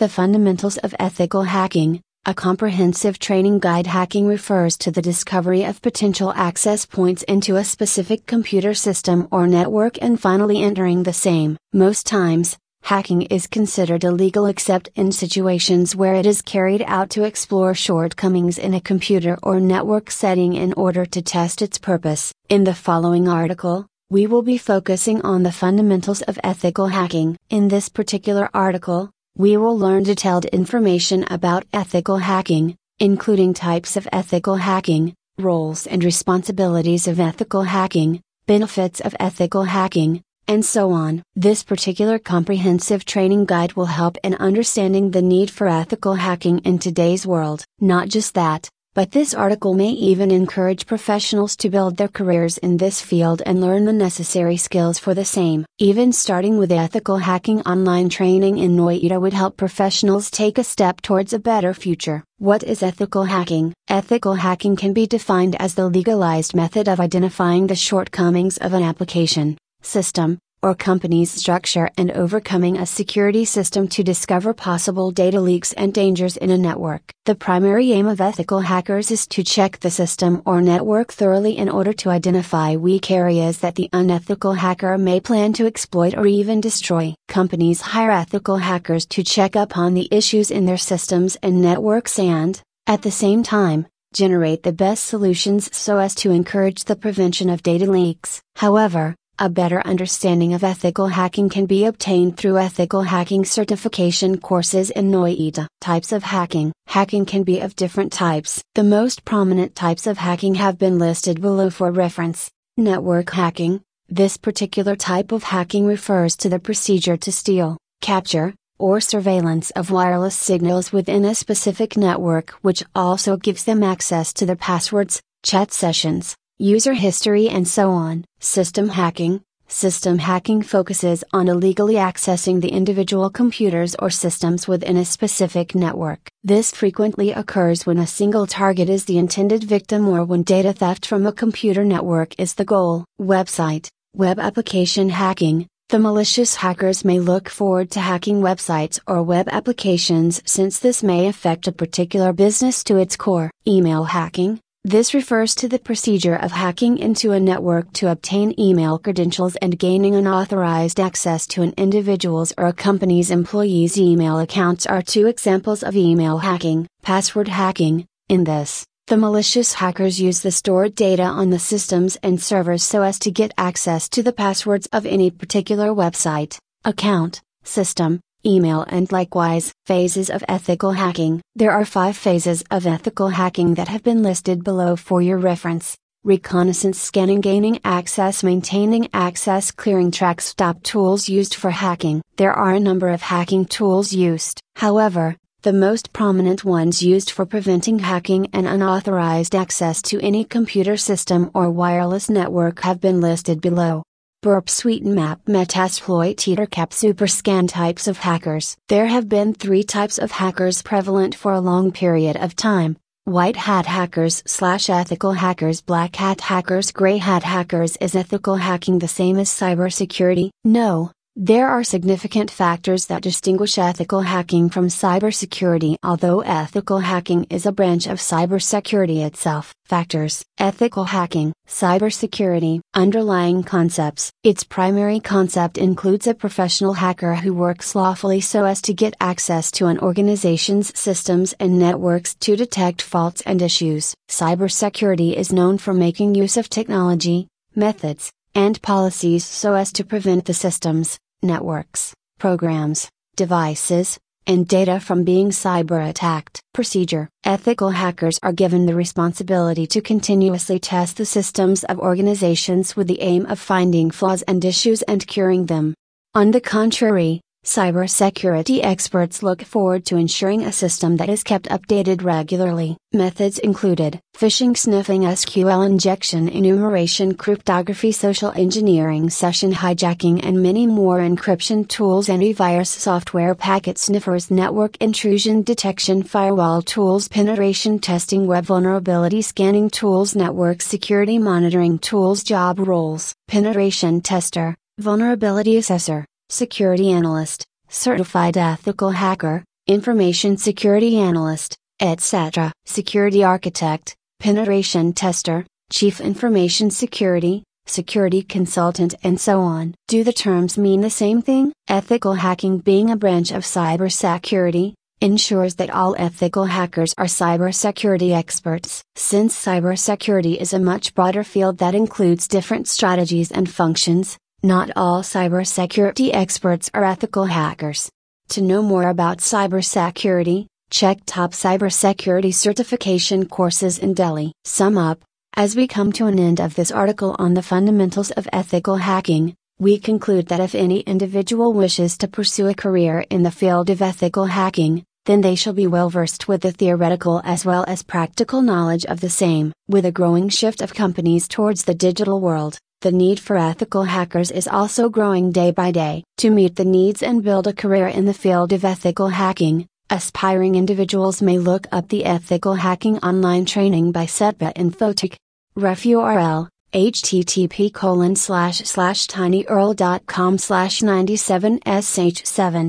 The Fundamentals of Ethical Hacking, a comprehensive training guide hacking refers to the discovery of potential access points into a specific computer system or network and finally entering the same. Most times, hacking is considered illegal except in situations where it is carried out to explore shortcomings in a computer or network setting in order to test its purpose. In the following article, we will be focusing on the fundamentals of ethical hacking. In this particular article, we will learn detailed information about ethical hacking, including types of ethical hacking, roles and responsibilities of ethical hacking, benefits of ethical hacking, and so on. This particular comprehensive training guide will help in understanding the need for ethical hacking in today's world. Not just that, but this article may even encourage professionals to build their careers in this field and learn the necessary skills for the same. Even starting with ethical hacking online training in Noida would help professionals take a step towards a better future. What is ethical hacking? Ethical hacking can be defined as the legalized method of identifying the shortcomings of an application, system, or company's structure and overcoming a security system to discover possible data leaks and dangers in a network. The primary aim of ethical hackers is to check the system or network thoroughly in order to identify weak areas that the unethical hacker may plan to exploit or even destroy. Companies hire ethical hackers to check up on the issues in their systems and networks and, at the same time, generate the best solutions so as to encourage the prevention of data leaks. However, a better understanding of ethical hacking can be obtained through ethical hacking certification courses in Noida. Types of hacking Hacking can be of different types. The most prominent types of hacking have been listed below for reference. Network hacking This particular type of hacking refers to the procedure to steal, capture, or surveillance of wireless signals within a specific network, which also gives them access to their passwords, chat sessions, user history and so on. System hacking System hacking focuses on illegally accessing the individual computers or systems within a specific network. This frequently occurs when a single target is the intended victim or when data theft from a computer network is the goal. Website Web application hacking the malicious hackers may look forward to hacking websites or web applications since this may affect a particular business to its core. Email hacking this refers to the procedure of hacking into a network to obtain email credentials and gaining unauthorized access to an individual's or a company's employees' email accounts are two examples of email hacking. Password hacking In this, the malicious hackers use the stored data on the systems and servers so as to get access to the passwords of any particular website, account, system, email and likewise. Phases of ethical hacking. There are five phases of ethical hacking that have been listed below for your reference. Reconnaissance scanning gaining access maintaining access clearing track stop tools used for hacking. There are a number of hacking tools used. However, the most prominent ones used for preventing hacking and unauthorized access to any computer system or wireless network have been listed below. Burp Suite Map Metasploit Cap Superscan Types of hackers There have been three types of hackers prevalent for a long period of time. White hat hackers slash ethical hackers Black hat hackers Gray hat hackers Is ethical hacking the same as cybersecurity? No, there are significant factors that distinguish ethical hacking from cybersecurity. Although ethical hacking is a branch of cybersecurity itself, factors, ethical hacking, cybersecurity, underlying concepts. Its primary concept includes a professional hacker who works lawfully so as to get access to an organization's systems and networks to detect faults and issues. Cybersecurity is known for making use of technology, methods, and policies so as to prevent the systems, networks, programs, devices, and data from being cyber attacked. Procedure Ethical hackers are given the responsibility to continuously test the systems of organizations with the aim of finding flaws and issues and curing them. On the contrary, Cybersecurity experts look forward to ensuring a system that is kept updated regularly. Methods included phishing, sniffing, SQL injection, enumeration, cryptography, social engineering, session hijacking, and many more. Encryption tools, antivirus software, packet sniffers, network intrusion detection, firewall tools, penetration testing, web vulnerability scanning tools, network security monitoring tools, job roles, penetration tester, vulnerability assessor security analyst, certified ethical hacker, information security analyst, etc., security architect, penetration tester, chief information security, security consultant, and so on. Do the terms mean the same thing? Ethical hacking, being a branch of cybersecurity, ensures that all ethical hackers are cybersecurity experts. Since cybersecurity is a much broader field that includes different strategies and functions, not all cybersecurity experts are ethical hackers. To know more about cybersecurity, check top cybersecurity certification courses in Delhi. Sum up As we come to an end of this article on the fundamentals of ethical hacking, we conclude that if any individual wishes to pursue a career in the field of ethical hacking, then they shall be well versed with the theoretical as well as practical knowledge of the same. With a growing shift of companies towards the digital world, the need for ethical hackers is also growing day by day. To meet the needs and build a career in the field of ethical hacking, aspiring individuals may look up the Ethical Hacking Online Training by Setba Infotech. Ref URL http colon slash slash tinyurl.com slash 97sh7